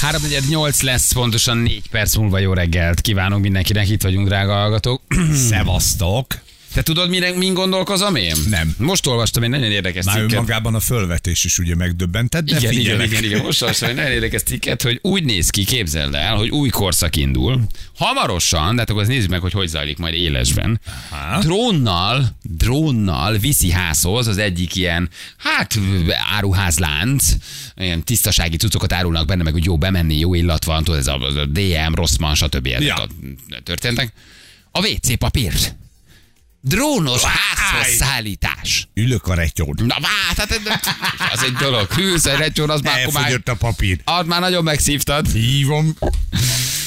348 lesz, pontosan 4 perc múlva jó reggelt kívánunk mindenkinek, itt vagyunk, drága hallgatók. Szevasztok. Te tudod, mire, min gondolkozom én? Nem. Most olvastam egy nagyon érdekes Már cikket. önmagában a fölvetés is ugye megdöbbentett, de Igen, igen, figyelek. igen, igen, most olvastam egy nagyon érdekes cikket, hogy úgy néz ki, képzeld el, hogy új korszak indul. Hamarosan, de hát akkor nézzük meg, hogy hogy zajlik majd élesben. Aha. Drónnal, drónnal viszi házhoz az egyik ilyen, hát áruházlánc, ilyen tisztasági cuccokat árulnak benne, meg hogy jó bemenni, jó illat van, tudod, ez a, a DM, Rossmann, stb. Ja. a történtek. A WC papírt. Drónos házhoz szállítás. Ülök a retyon. Na, vá, tehát az egy dolog. Hűsz, egy recsón, az már, Elfogyott a papír. az már nagyon megszívtad. Hívom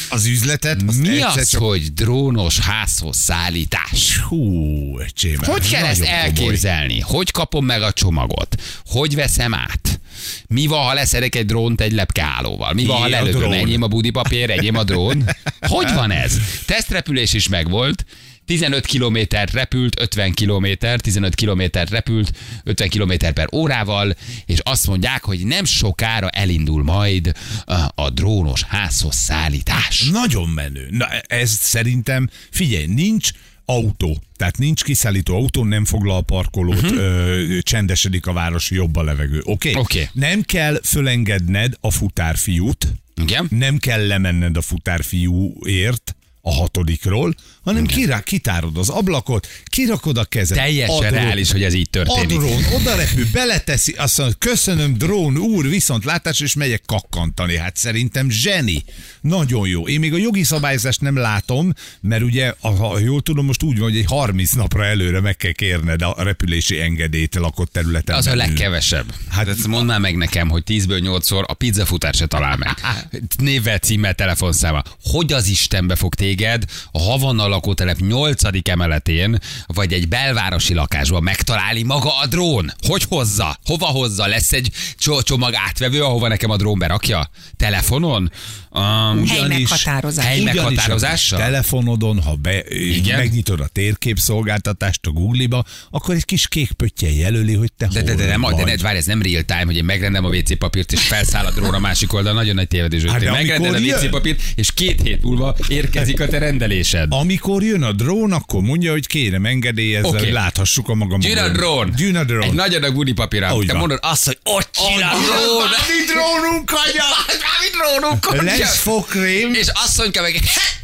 az üzletet. Mi az, csak- hogy drónos házhoz szállítás? Hú, öcsém. Hogy kell ezt nagyon komoly. elképzelni? Hogy kapom meg a csomagot? Hogy veszem át? Mi van, ha leszerek egy drónt egy lepkeállóval? Mi van, ha a drón. Enyém a budipapír, enyém a drón? Hogy van ez? Tesztrepülés is megvolt. 15 km repült, 50 km, 15 km repült, 50 km per órával, és azt mondják, hogy nem sokára elindul majd a, a drónos házhoz szállítás. Nagyon menő. Na, ez szerintem, figyelj, nincs autó, tehát nincs kiszállító autó, nem foglal a parkolót, uh-huh. ö, csendesedik a város, jobb a levegő. Oké? Okay? Oké. Nem kell fölengedned a futárfiút, Igen? nem kell lemenned a futárfiúért a hatodikról, hanem kirá, kitárod az ablakot, kirakod a kezed. Teljesen a drón- reális, hogy ez így A történik. drón oda repül, beleteszi, azt mondja, köszönöm drón úr, viszont látás, és megyek kakkantani. Hát szerintem zseni. Nagyon jó. Én még a jogi szabályozást nem látom, mert ugye, ha jól tudom, most úgy van, hogy egy 30 napra előre meg kell kérned a repülési engedélyt lakott területen. Az a belül. legkevesebb. Hát ezt mondd már meg nekem, hogy 10-ből 8-szor a pizzafutár se talál meg. Névvel, címmel, telefonszáma. Hogy az Istenbe fog téged a Havanna lakótelep 8. emeletén, vagy egy belvárosi lakásban megtalálni maga a drón? Hogy hozza? Hova hozza? Lesz egy cso- csomag átvevő, ahova nekem a drón berakja? Telefonon? Um, ugyanis, hely meghatározás. Telefonodon, ha be, Igen? megnyitod a térképszolgáltatást a Google-ba, akkor egy kis kék pöttyel jelöli, hogy te de, de, de, nem, vagy. de, ne, várj, ez nem real time, hogy én megrendem a WC papírt, és felszállad róla a másik oldal. Nagyon nagy tévedés. Hát, megrended a WC papírt, és két hét múlva érkezik a te rendelésed. Amikor jön a drón, akkor mondja, hogy kérem engedélyezzel, okay. hogy láthassuk a magam. Gyűn a drón. Gyűn a drón. Egy nagy adag gunipapirág. Te van. mondod azt, hogy ott csinál drón. Mi drónunk anya! Mi drónunk! 10 fokrém. És asszonyka meg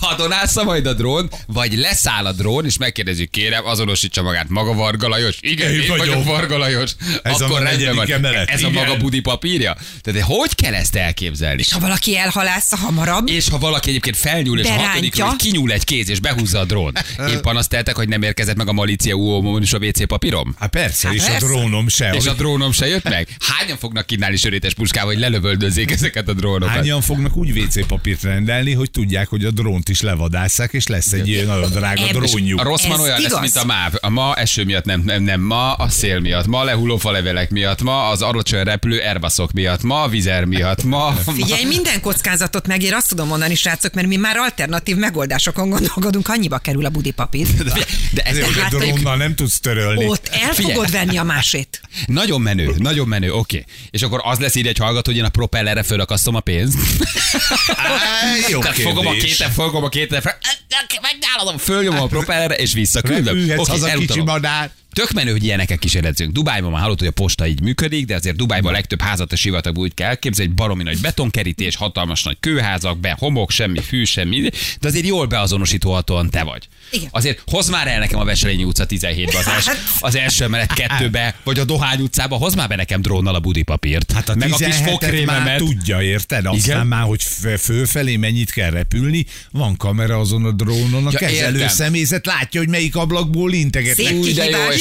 hadonásza majd a drón, vagy leszáll a drón, és megkérdezzük, kérem, azonosítsa magát maga Varga Lajos. Igen, Én én, vagyok vagyok. Varga Lajos. Ez a Akkor rendben negyedik van. emelet, Ez a igen. maga budi papírja. Tehát hogy kell ezt elképzelni? És ha valaki elhalásza hamarabb, És ha valaki egyébként felnyúl, és a hatodikról hogy kinyúl egy kéz, és behúzza a drón. Én panaszt teltek, hogy nem érkezett meg a Malícia UOM és a WC papírom? Hát persze, Hát és persze. a drónom se. És a drónom se jött meg? Hányan fognak kínálni sörétes puskával, hogy lelövöldözzék ezeket a drónokat? Hányan fognak úgy WC papírt rendelni, hogy tudják, hogy a drónt is levadásszák, és lesz egy ilyen nagyon drága És drónjuk. A rossz Ez man olyan lesz, mint a MÁV. A ma eső miatt nem, nem, nem, ma a szél miatt, ma lehulló falevelek miatt, ma az alacsony repülő Airbusok miatt, ma a vizer miatt, ma... figyelj, minden kockázatot megér, azt tudom mondani, srácok, mert mi már alternatív megoldásokon gondolkodunk, annyiba kerül a budipapír. De ez Ezért, hogy a hát, drónnal nem tudsz törölni. Ott el Figyelj. fogod venni a másét. Nagyon menő, nagyon menő, oké. És akkor az lesz így egy hallgató, hogy én a propellerre fölakasztom a pénzt. Á, jó fogom a kéten, fogom a kéten, fel, megnyálom, fölnyomom a propellerre, és visszaküldöm. Repülhetsz Oké, haza kicsi madár. Tök menő, hogy ilyeneket kísérletezünk. Dubájban már hallott, hogy a posta így működik, de azért Dubájban a legtöbb házat a sivatagban úgy kell elképzelni, egy baromi nagy betonkerítés, hatalmas nagy kőházak, be homok, semmi fű, semmi, de azért jól beazonosíthatóan te vagy. Igen. Azért hozd már el nekem a Veselényi utca 17-be, az, els, Hát. az első emelet kettőbe, vagy a Dohány utcába, hozd már be nekem drónnal a budipapírt. Hát a meg a kis 17-et már fogkrémemet. tudja, érted? Aztán Igen? már, hogy fölfelé mennyit kell repülni, van kamera azon a drónon, a Ja, kezelő értem. személyzet látja, hogy melyik ablakból integetnek. Szép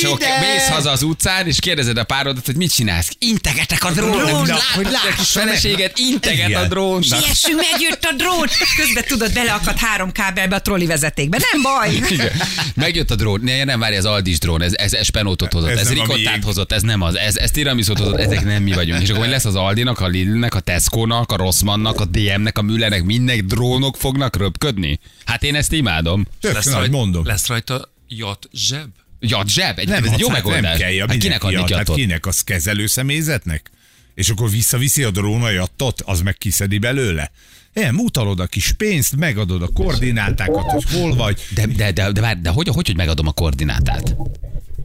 Ide! mész haza az utcán, és kérdezed a párodat, hogy mit csinálsz. Integetek a drónnak, hogy kis feleséget integet a drónnak. Siessünk, megjött a drón. Közben tudod, beleakadt három kábelbe a trolli vezetékbe. Nem baj. Igen. Megjött a drón, ne, nem várj, az Aldis drón, ez, ez, ez spenótot hozott, ez, Ez ez ricottát hozott, ez nem az, ez, ez tiramisot hozott, ezek nem mi vagyunk. És akkor majd lesz az Aldinak, a Lidlnek, a Tesco-nak, a Rossmannnak, a DM-nek, a Müllernek, mindenki drónok fognak röpködni. Hát én ezt imádom. Tök Lesz, nagy, rajt, mondom. lesz rajta jat zseb? Jat zseb, egy, Nem, ez egy jó hát megoldás. Nem kell, ja, hát kinek adnék hát jatot? kinek az kezelő személyzetnek? És akkor visszaviszi a drón a jattot, az meg kiszedi belőle. Nem, utalod a kis pénzt, megadod a koordinátákat, hogy hol vagy. De, de, de, de, várj, de hogy, hogy, hogy megadom a koordinátát?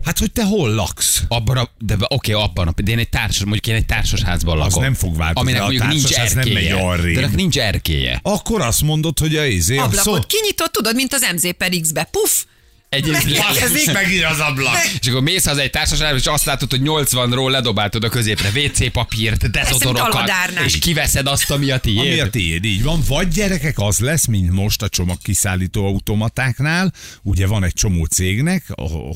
Hát, hogy te hol laksz? Abban a, de oké, abban a, de én egy társas, mondjuk én egy társasházban lakom. nem fog változni, Aminek a mondjuk nincs társasház nem erkélye. megy arrébb. de nincs erkélye. Akkor azt mondod, hogy a izé, a szó... Ablakot kinyitott, tudod, mint az MZ per X-be. Puff! Egyébként Megérkezik. megint az ablak. És akkor mész haza egy társaságba, és azt látod, hogy 80-ról ledobáltod a középre WC papírt, dezodorokat, és kiveszed azt, ami a Ami a tiéd. tiéd, így van. Vagy gyerekek, az lesz, mint most a csomagkiszállító automatáknál. Ugye van egy csomó cégnek,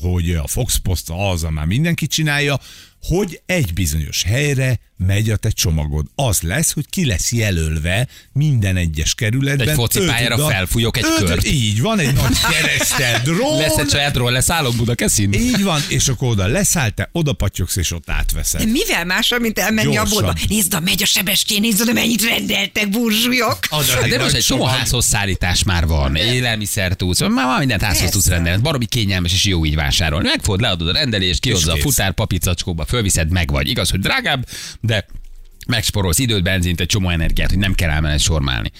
hogy a Fox Post, az, már mindenki csinálja, hogy egy bizonyos helyre megy a te csomagod. Az lesz, hogy ki lesz jelölve minden egyes kerületben. Egy focipályára öt felfújok egy öt- kört. Így van, egy nagy keresztel drón. Lesz egy saját róla, leszállom Budakeszin. Így van, és akkor oda leszáll, te oda patyogsz, és ott átveszed. De mivel másra, mint elmenni Gyorsan. a boltba? Nézd, a megy a sebestén, nézd oda, mennyit rendeltek, burzsujok. Hát de most egy csomó házhoz szállítás már van, élelmiszer tudsz, már, már mindent házhoz tudsz rendelni, baromi kényelmes és jó így vásárolni. Megfogod, leadod a rendelést, kihozza a futár papizacskóba, fölviszed, meg vagy. Igaz, hogy drágább, de megsporolsz időt, benzint, egy csomó energiát, hogy nem kell elmenni sormálni.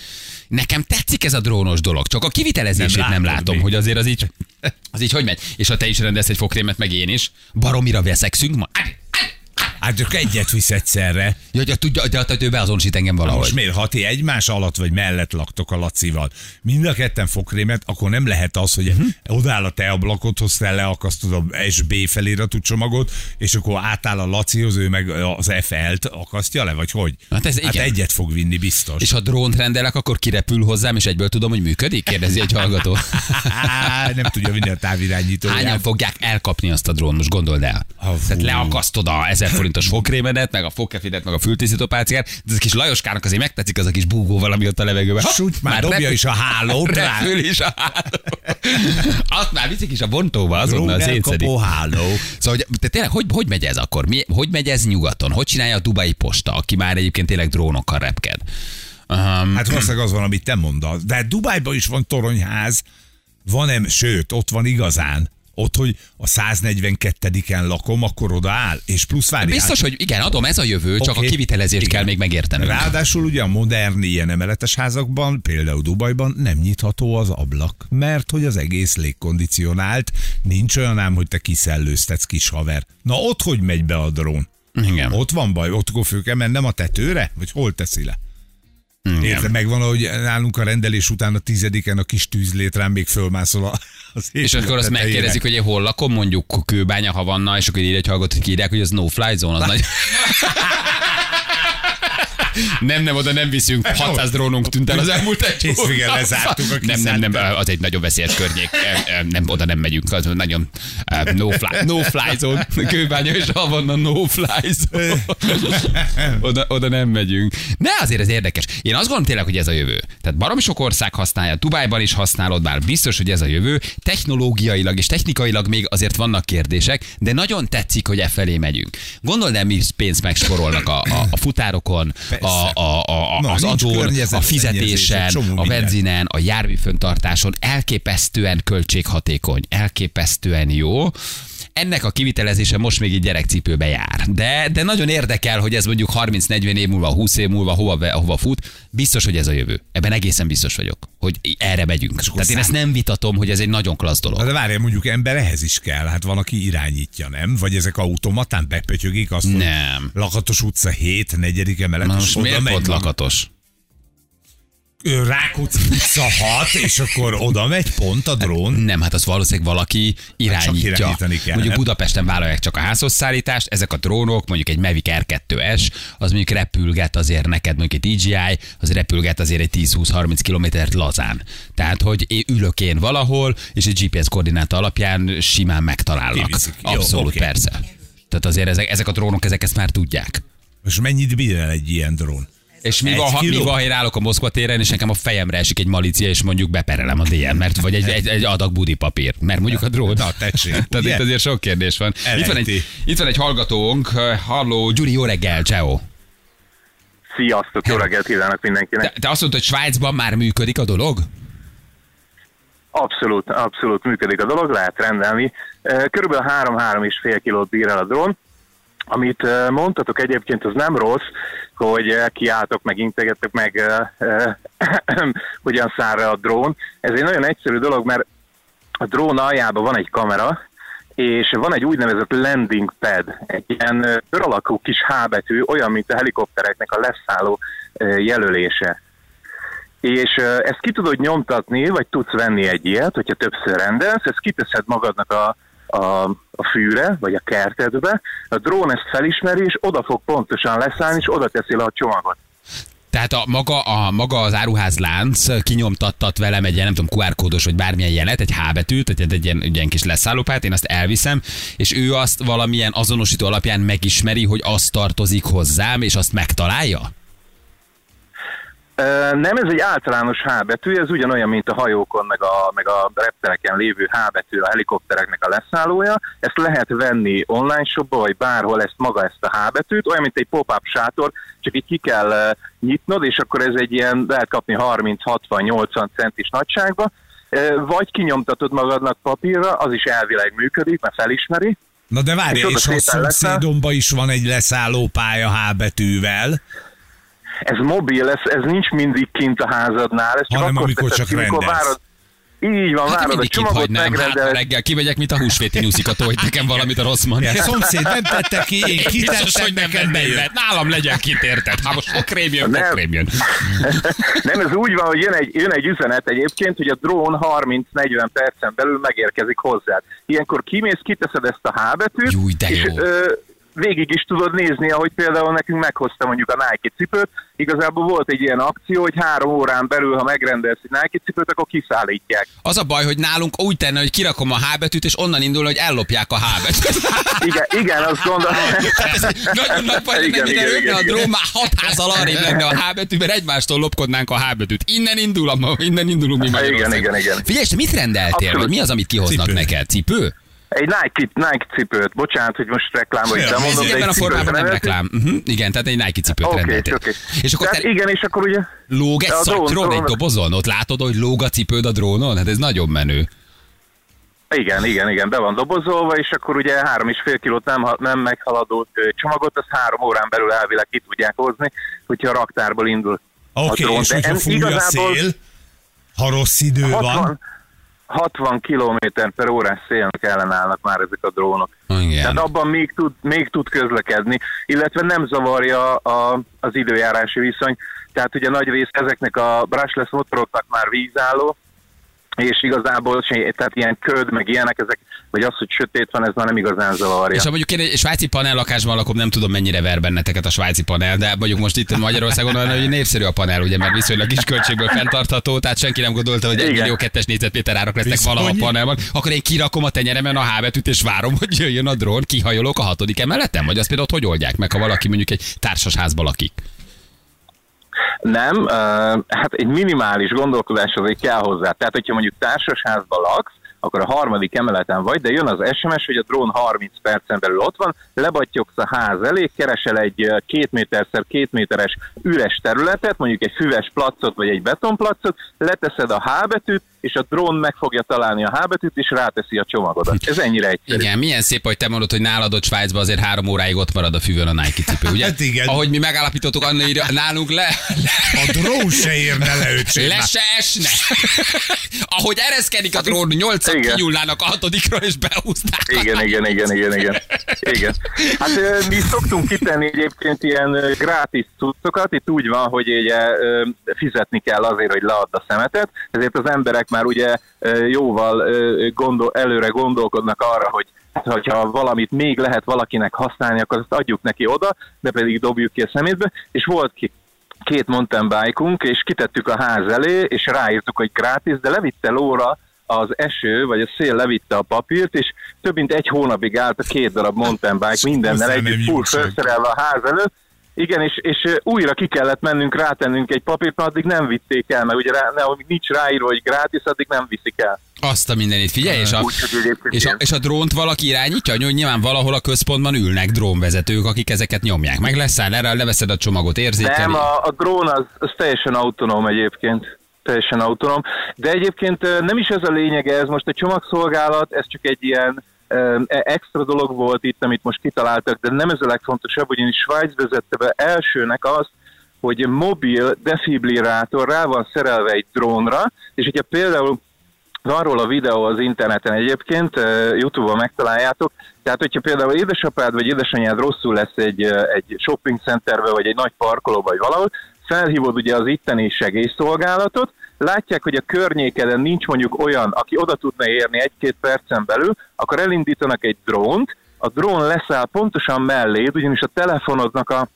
Nekem tetszik ez a drónos dolog, csak a kivitelezését nem, Nem látom, még. hogy azért az így, az így hogy megy. És ha te is rendelsz egy fokrémet, meg én is, baromira veszekszünk ma. Hát csak egyet visz egyszerre. Ja, de tudja, de ő beazonosít engem valahogy. Most miért, ha ti egymás alatt vagy mellett laktok a Lacival, mind a ketten fokrémet, akkor nem lehet az, hogy uh-huh. odáll a te ablakodhoz, te leakasztod a SB feliratú csomagot, és akkor átáll a Lacihoz, ő meg az FL-t akasztja le, vagy hogy? Hát ez hát egyet fog vinni biztos. És ha drónt rendelek, akkor kirepül hozzám, és egyből tudom, hogy működik? Kérdezi egy hallgató. Nem tudja vinni a távirányítóját. Hányan fogják elkapni azt a drón, most gondold el. Ha. Tehát leakasztod a 1000 forintos fokrémedet, meg a fogkefidet, meg a fültisztító pálcikát, de ez a kis Lajoskának azért megtetszik az a kis búgó valami ott a levegőben. Súgy, már dobja repül- is a hálót. Repül is a háló. Azt már viszik is a bontóba, azonnal szétszedik. elkapó háló. Szóval, hogy, de tényleg, hogy, hogy megy ez akkor? Mi, hogy megy ez nyugaton? Hogy csinálja a dubai posta, aki már egyébként tényleg drónokkal repked? Um, Hát valószínűleg az van, amit te mondasz. De Dubájban is van toronyház, van-e, sőt, ott van igazán. Ott, hogy a 142-en lakom, akkor oda áll, és plusz várjál. biztos, hogy igen, adom, ez a jövő, csak a kivitelezést Igen. kell még megértenünk. Ráadásul ugye a modern ilyen emeletes házakban, például Dubajban nem nyitható az ablak, mert hogy az egész légkondicionált, nincs olyan ám, hogy te kiszellőztetsz kis haver. Na ott hogy megy be a drón? Igen. Ott van baj, ott föl kell mennem a tetőre? Vagy hol teszi le? Érted, megvan, hogy nálunk a rendelés után a tizediken a kis tűzlétrán még fölmászol a, az És akkor azt megkérdezik, hogy én hol lakom, mondjuk kőbánya, ha vanna, és akkor ír egy hallgatót, hogy írják, hogy ez no fly zone, az nagy... Nem, nem, oda nem viszünk. 600 drónunk tűnt el az elmúlt egy hónapban. lezártuk a Nem, nem, nem, az egy nagyon veszélyes környék. Nem, oda nem megyünk, az nagyon no fly, no fly zone. Kőbánya, és van a no fly zone. Oda, oda nem megyünk. De azért ez érdekes. Én azt gondolom tényleg, hogy ez a jövő. Tehát baromi sok ország használja, Dubájban is használod, bár biztos, hogy ez a jövő. Technológiailag és technikailag még azért vannak kérdések, de nagyon tetszik, hogy e felé megyünk. Gondold el, mi pénzt megsporolnak a, a, a futárokon, a, a, a, Na, az adón, a fizetésen, a benzinen, a járműföntartáson. Elképesztően költséghatékony, elképesztően jó ennek a kivitelezése most még egy gyerekcipőbe jár. De, de nagyon érdekel, hogy ez mondjuk 30-40 év múlva, 20 év múlva hova, hova fut. Biztos, hogy ez a jövő. Ebben egészen biztos vagyok, hogy erre megyünk. Tehát én ezt nem vitatom, hogy ez egy nagyon klassz dolog. Na de várjál, mondjuk ember ehhez is kell, hát van, aki irányítja, nem? Vagy ezek automatán bepötyögik azt, hogy Nem. Lakatos utca 7, negyedik emelet, Na és most miért pont lakatos? Rákóczi utca 6, és akkor oda megy pont a drón. Nem, hát az valószínűleg valaki irányítja. irányítani kell, mondjuk nem? Budapesten vállalják csak a házhoz szállítást, ezek a drónok, mondjuk egy Mavic R2S, az mondjuk repülget azért neked, mondjuk egy DJI, az repülget azért egy 10-20-30 kilométert lazán. Tehát, hogy ülök én valahol, és egy GPS koordináta alapján simán megtalállak. Kiviszik. Jó, Abszolút, oké. persze. Tehát azért ezek, ezek a drónok, ezek ezt már tudják. Most mennyit bír el egy ilyen drón? És mi van, ha, mi van, ha én állok a Moszkva téren, és nekem a fejemre esik egy malícia, és mondjuk beperelem a DN, mert vagy egy, egy, egy adag budi papír, mert mondjuk a drót. Na, tessék, Tehát itt azért sok kérdés van. Itt van, egy, itt van egy hallgatónk, halló, Gyuri, jó reggel, ciao. Sziasztok, jó reggelt kívánok mindenkinek. Te, te azt mondtad, hogy Svájcban már működik a dolog? Abszolút, abszolút működik a dolog, lehet rendelni. Eh, Körülbelül 3-3 és fél kilót bír el a drón. Amit ö, mondtatok egyébként, az nem rossz, hogy ö, kiálltok, meg integettek, meg ö, hogyan száll a drón. Ez egy nagyon egyszerű dolog, mert a drón aljában van egy kamera, és van egy úgynevezett landing pad, egy ilyen kör alakú kis H betű, olyan, mint a helikoptereknek a leszálló jelölése. És ezt ki tudod nyomtatni, vagy tudsz venni egy ilyet, hogyha többször rendelsz, ezt kiteszed magadnak a, a, a fűre, vagy a kertedbe, a drón ezt felismeri, és oda fog pontosan leszállni, és oda teszi le a csomagot. Tehát a maga, a maga az áruház lánc kinyomtattat velem egy ilyen, nem tudom, QR kódos vagy bármilyen jelet, egy H betűt, egy, egy ilyen, egy ilyen kis leszállópát, én azt elviszem, és ő azt valamilyen azonosító alapján megismeri, hogy az tartozik hozzám, és azt megtalálja? Nem, ez egy általános H betű, ez ugyanolyan, mint a hajókon, meg a, meg a reptereken lévő H betű, a helikoptereknek a leszállója. Ezt lehet venni online shopba, vagy bárhol ezt maga ezt a H betűt, olyan, mint egy pop-up sátor, csak így ki kell nyitnod, és akkor ez egy ilyen, lehet kapni 30-60-80 centis nagyságba, vagy kinyomtatod magadnak papírra, az is elvileg működik, mert felismeri, Na de várj, És és a szomszédomban is van egy leszálló pálya H betűvel, ez mobil, ez, ez nincs mindig kint a házadnál, ez csak Hanem akkor amikor teszed csak ki, mikor várod. Így van, Hát várod a csomagot, hát ha megrendeled. reggel kimegyek, mint a húsvéti nyuszikató, hogy nekem valamit a rossz a mondja. szomszéd nem tette ki, én Biztos, kitettem, hogy nem neked venném bejön. be. Nálam legyen kit, érted? Hát most fokrém jön, Nem. fokrém jön. Nem, ez úgy van, hogy jön egy, jön egy üzenet egyébként, hogy a drón 30-40 percen belül megérkezik hozzád. Ilyenkor kimész, kiteszed ezt a H betűt, Júj, de és jó. ö, végig is tudod nézni, ahogy például nekünk meghozta mondjuk a Nike cipőt. Igazából volt egy ilyen akció, hogy három órán belül, ha megrendelsz egy Nike cipőt, akkor kiszállítják. Az a baj, hogy nálunk úgy tenne, hogy kirakom a H betűt, és onnan indul, hogy ellopják a H betűt. Igen, igen azt gondolom. Nagyon nagy baj, hogy Igen, nem igen, ide igen, a igen. drón már hat házal arrébb lenne a H betű, mert egymástól lopkodnánk a H betűt. Innen indul, a, innen indulunk mi Igen, Magyarországon. igen, igen. Figyelj, és te mit rendeltél? Abszolút. Vagy mi az, amit kihoznak Cipő. neked? Cipő? Egy Nike, Nike cipőt, bocsánat, hogy most reklámba is bemondom, Ez de ebben a formában nem reklám. Uh-huh. Igen, tehát egy Nike cipőt Oké, rendeltél. oké. És akkor Tehát te igen, és akkor ugye... lóg egy szatyron egy dobozon? Ott látod, hogy lóg a cipőd a drónon? Hát ez nagyon menő. Igen, igen, igen, be van dobozolva, és akkor ugye három és fél kilót nem, nem meghaladó csomagot, azt három órán belül elvileg ki tudják hozni, hogyha a raktárból indul Oké, a drón. és hogyha fúj a szél, ha rossz idő 60, van, 60 km per órás szélnek ellenállnak már ezek a drónok. Tehát Igen. abban még tud, még tud közlekedni, illetve nem zavarja a, az időjárási viszony. Tehát ugye nagy rész ezeknek a brushless motoroknak már vízálló, és igazából tehát ilyen köd, meg ilyenek, ezek, vagy az, hogy sötét van, ez már nem igazán zavarja. És ha mondjuk én egy svájci panel lakásban lakom, nem tudom mennyire ver benneteket a svájci panel, de mondjuk most itt Magyarországon olyan, hogy népszerű a panel, ugye, mert viszonylag kis költségből fenntartható, tehát senki nem gondolta, hogy egy millió kettes négyzetméter árak lesznek valaha a panelban. Akkor én kirakom a tenyeremen a H betűt, és várom, hogy jöjjön a drón, kihajolok a hatodik emeleten, vagy azt például ott hogy oldják meg, ha valaki mondjuk egy társasházba lakik. Nem, hát egy minimális gondolkodás azért kell hozzá. Tehát, hogyha mondjuk társasházban laksz, akkor a harmadik emeleten vagy, de jön az SMS, hogy a drón 30 percen belül ott van, lebattyogsz a ház elé, keresel egy két méterszer két méteres üres területet, mondjuk egy füves placot vagy egy betonplacot, leteszed a H betűt, és a drón meg fogja találni a H betűt, és ráteszi a csomagodat. Ez ennyire egyszerű. Igen, milyen szép, hogy te mondod, hogy nálad ott Svájcban azért három óráig ott marad a füvön a Nike cipő, ugye? Hát igen. Ahogy mi megállapítottuk, Anna írja, nálunk le, le a drón se érne le, öcsém. Le se esne. Ahogy ereszkedik a drón, nyolcan kinyúlnának a hatodikra, és behúzták. a Igen, igen, igen, igen, igen. igen. Hát mi szoktunk kitenni egyébként ilyen ö, grátis cuccokat, itt úgy van, hogy ugye fizetni kell azért, hogy leadd a szemetet, ezért az emberek már ugye jóval gondol, előre gondolkodnak arra, hogy hát, hogyha valamit még lehet valakinek használni, akkor azt adjuk neki oda, de pedig dobjuk ki a szemétbe, és volt ki két mountain bike és kitettük a ház elé, és ráírtuk, hogy gratis, de levitte lóra az eső, vagy a szél levitte a papírt, és több mint egy hónapig állt a két darab mountain bike mindennel együtt full felszerelve a ház előtt. Igen, és, és újra ki kellett mennünk, rátennünk egy papírt, mert addig nem vitték el, mert ugye rá, ne, amíg nincs ráírva, hogy gratis, addig nem viszik el. Azt a mindenit, figyelj, és a, és a, és a drónt valaki irányítja, hogy nyilván valahol a központban ülnek drónvezetők, akik ezeket nyomják. Meg leszáll erre, leveszed a csomagot, érzékeli. Nem, a, a drón az, az teljesen autonóm egyébként. Teljesen autonóm. De egyébként nem is ez a lényege, ez most a csomagszolgálat, ez csak egy ilyen extra dolog volt itt, amit most kitaláltak, de nem ez a legfontosabb, ugyanis Svájc vezette be elsőnek azt, hogy mobil defibrillátor rá van szerelve egy drónra, és hogyha például van róla a videó az interneten egyébként, Youtube-on megtaláljátok. Tehát, hogyha például édesapád vagy édesanyád rosszul lesz egy, egy shopping centerbe, vagy egy nagy parkolóba, vagy valahol, felhívod ugye az itteni segélyszolgálatot, látják, hogy a környékeden nincs mondjuk olyan, aki oda tudna érni egy-két percen belül, akkor elindítanak egy drónt, a drón leszáll pontosan melléd, ugyanis a telefonodnak a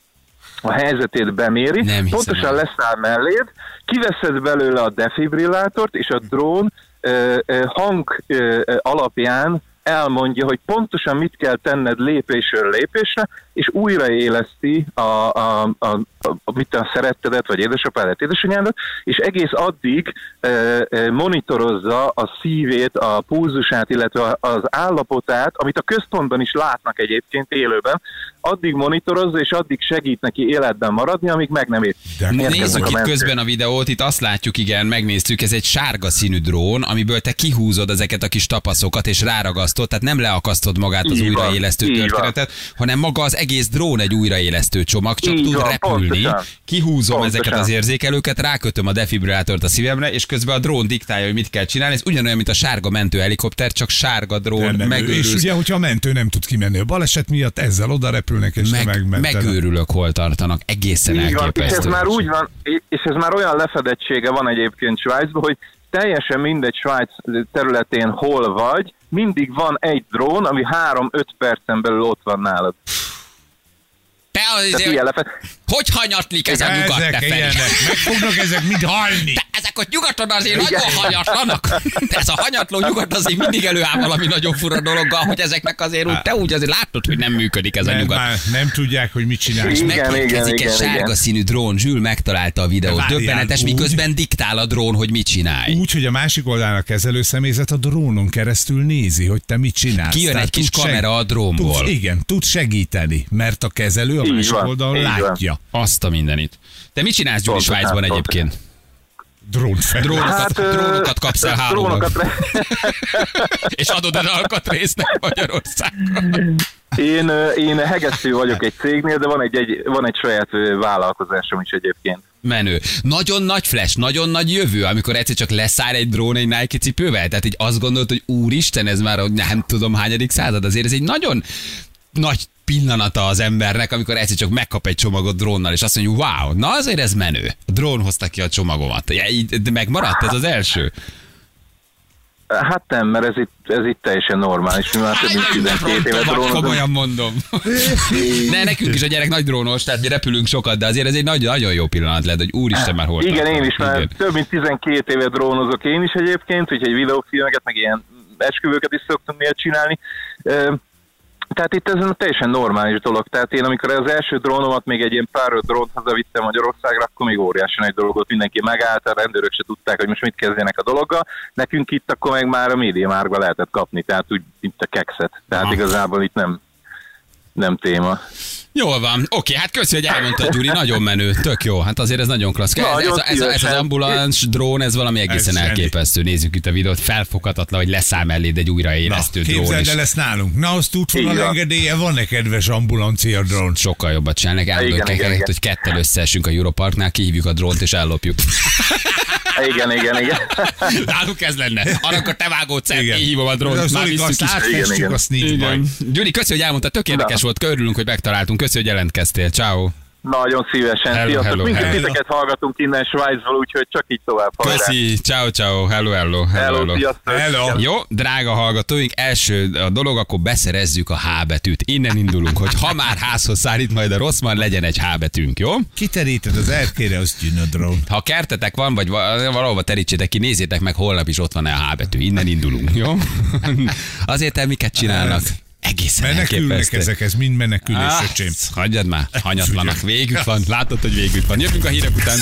a helyzetét beméri, Nem pontosan el. leszáll melléd, kiveszed belőle a defibrillátort, és a drón ö, ö, hang ö, ö, alapján elmondja, hogy pontosan mit kell tenned lépésről lépésre, és újraéleszti a, a, a, a, a, mit a szerettedet, vagy édesapádat, édesanyádat, és egész addig ö, ö, monitorozza a szívét, a pulzusát, illetve az állapotát, amit a központban is látnak egyébként élőben, addig monitorozza, és addig segít neki életben maradni, amíg meg nem érkeznek Nézzük itt közben a videót, itt azt látjuk, igen, megnéztük, ez egy sárga színű drón, amiből te kihúzod ezeket a kis tapaszokat, és ráragasztod, tehát nem leakasztod magát az Így újraélesztő van. történetet, hanem maga az egész drón egy újraélesztő csomag, csak Így tud van, repülni, pontosan. kihúzom Pontosan. ezeket az érzékelőket, rákötöm a defibrillátort a szívemre, és közben a drón diktálja, hogy mit kell csinálni. Ez ugyanolyan, mint a sárga mentőhelikopter, csak sárga drón, nem, és megőrülsz. ugye, hogyha a mentő nem tud kimenni a baleset miatt, ezzel oda repülnek, és Meg, meg, megmentenek. megőrülök, hol tartanak. Egészen Így van, és elképesztő. ez már úgy van, és ez már olyan lefedettsége van egyébként Svájcban, hogy teljesen mindegy Svájc területén hol vagy, mindig van egy drón, ami 3-5 percen belül ott van nálad. Te Tehát azért, ilyen lefed... hogy hanyatlik ez a nyugat Ezek te ilyenek, meg fognak ezek mind halni. De ezek ott nyugaton azért nagyon hanyatlanak. De ez a hanyatló nyugat azért mindig előáll valami nagyon fura dologgal, hogy ezeknek azért úgy, te úgy azért látod, hogy nem működik ez a Nem, nyugat. már nem tudják, hogy mit csinálnak. Igen, Megérkezik igen, egy igen, sárga igen. színű drón, Zsül megtalálta a videót. Döbbenetes, miközben diktál a drón, hogy mit csinálj. Úgy, hogy a másik oldalán a kezelőszemélyzet a drónon keresztül nézi, hogy te mit csinálsz. Kijön egy kis kamera a drónból. Tud, igen, tud segíteni, mert a kezelő a másik oldalon látja. Azt a mindenit. Te mit csinálsz Gyuri Svájcban egyébként? Drónfelület. Drónokat, Hát, drónokat kapsz el hálóban, és adod el alkatrésznek Magyarországon. Én, én hegesztő vagyok egy cégnél, de van egy, egy, van egy saját vállalkozásom is egyébként. Menő. Nagyon nagy flash, nagyon nagy jövő, amikor egyszer csak leszáll egy drón egy Nike cipővel. Tehát így azt gondolod, hogy úristen, ez már nem tudom hányadik század. Azért ez egy nagyon nagy pillanata az embernek, amikor egyszer csak megkap egy csomagot drónnal, és azt mondja, wow, na azért ez menő. A drón hozta ki a csomagomat. De megmaradt ez az első. Hát nem, mert ez itt, ez itt teljesen normális. Mi már több mint 12 éve drónozunk. komolyan mondom. ne, nekünk is a gyerek nagy drónos, tehát mi repülünk sokat, de azért ez egy nagy, nagyon jó pillanat lehet, hogy úristen már hol Igen, én is már Igen. több mint 12 éve drónozok én is egyébként, úgyhogy videófilmeket, meg ilyen esküvőket is szoktam néha csinálni. Tehát itt ez teljesen normális dolog. Tehát én amikor az első drónomat még egy ilyen pár öt drónt hazavittem Magyarországra, akkor még óriási nagy dolog volt, mindenki megállt, a rendőrök se tudták, hogy most mit kezdjenek a dologgal. Nekünk itt akkor meg már a médiamárkba lehetett kapni, tehát úgy itt a kekszet. Tehát Aha. igazából itt nem, nem téma. Jól van. Oké, hát köszi, hogy elmondtad, Gyuri, nagyon menő, tök jó. Hát azért ez nagyon klassz. Ez, ez, ez, ez, ez az ambulans drón, ez valami egészen Ez elképesztő. Nézzük itt a videót, felfoghatatlan, hogy leszáll melléd egy újraélesztő drón. képzeld el, lesz nálunk. Na, azt útvonal engedélye, van-e kedves ambulancia drón? sokkal jobbat csinálnak. Állandóan igen. hogy kettel összeesünk a Europarknál, kihívjuk a drónt és ellopjuk. Igen, igen, igen. Náluk ez lenne. Arra te vágódsz el, Igen. én hívom a drónt. Már visszük azt is. átfestjük Igen, a snitchbe. Igen. Gyuri, köszi, hogy elmondtad, tök érdekes Na. volt, körülünk, hogy megtaláltunk. Köszi, hogy jelentkeztél. Ciao. Nagyon szívesen. Hello, Sziasztok. hello, Minket hello. titeket hallgatunk innen Svájcból, úgyhogy csak így tovább. Hajrá. Köszi, ciao, ciao, hello, hello, hello, Hello, sziasztok. Hello. Jó, drága hallgatóink, első a dolog, akkor beszerezzük a H betűt. Innen indulunk, hogy ha már házhoz szállít majd a Rosszman, legyen egy H betűnk, jó? Kiteríted az erkére, azt jön a drón. Ha kertetek van, vagy va- valahova terítsétek ki, nézzétek meg, holnap is ott van-e a H betű. Innen indulunk, jó? Azért el miket csinálnak? Egészen Menekülnek elképesztő. ezek, ez mind menekülés, Ah, öcsém. hagyjad már, hanyatlanak, végük van, látod, hogy végük van. Jövünk a hírek után.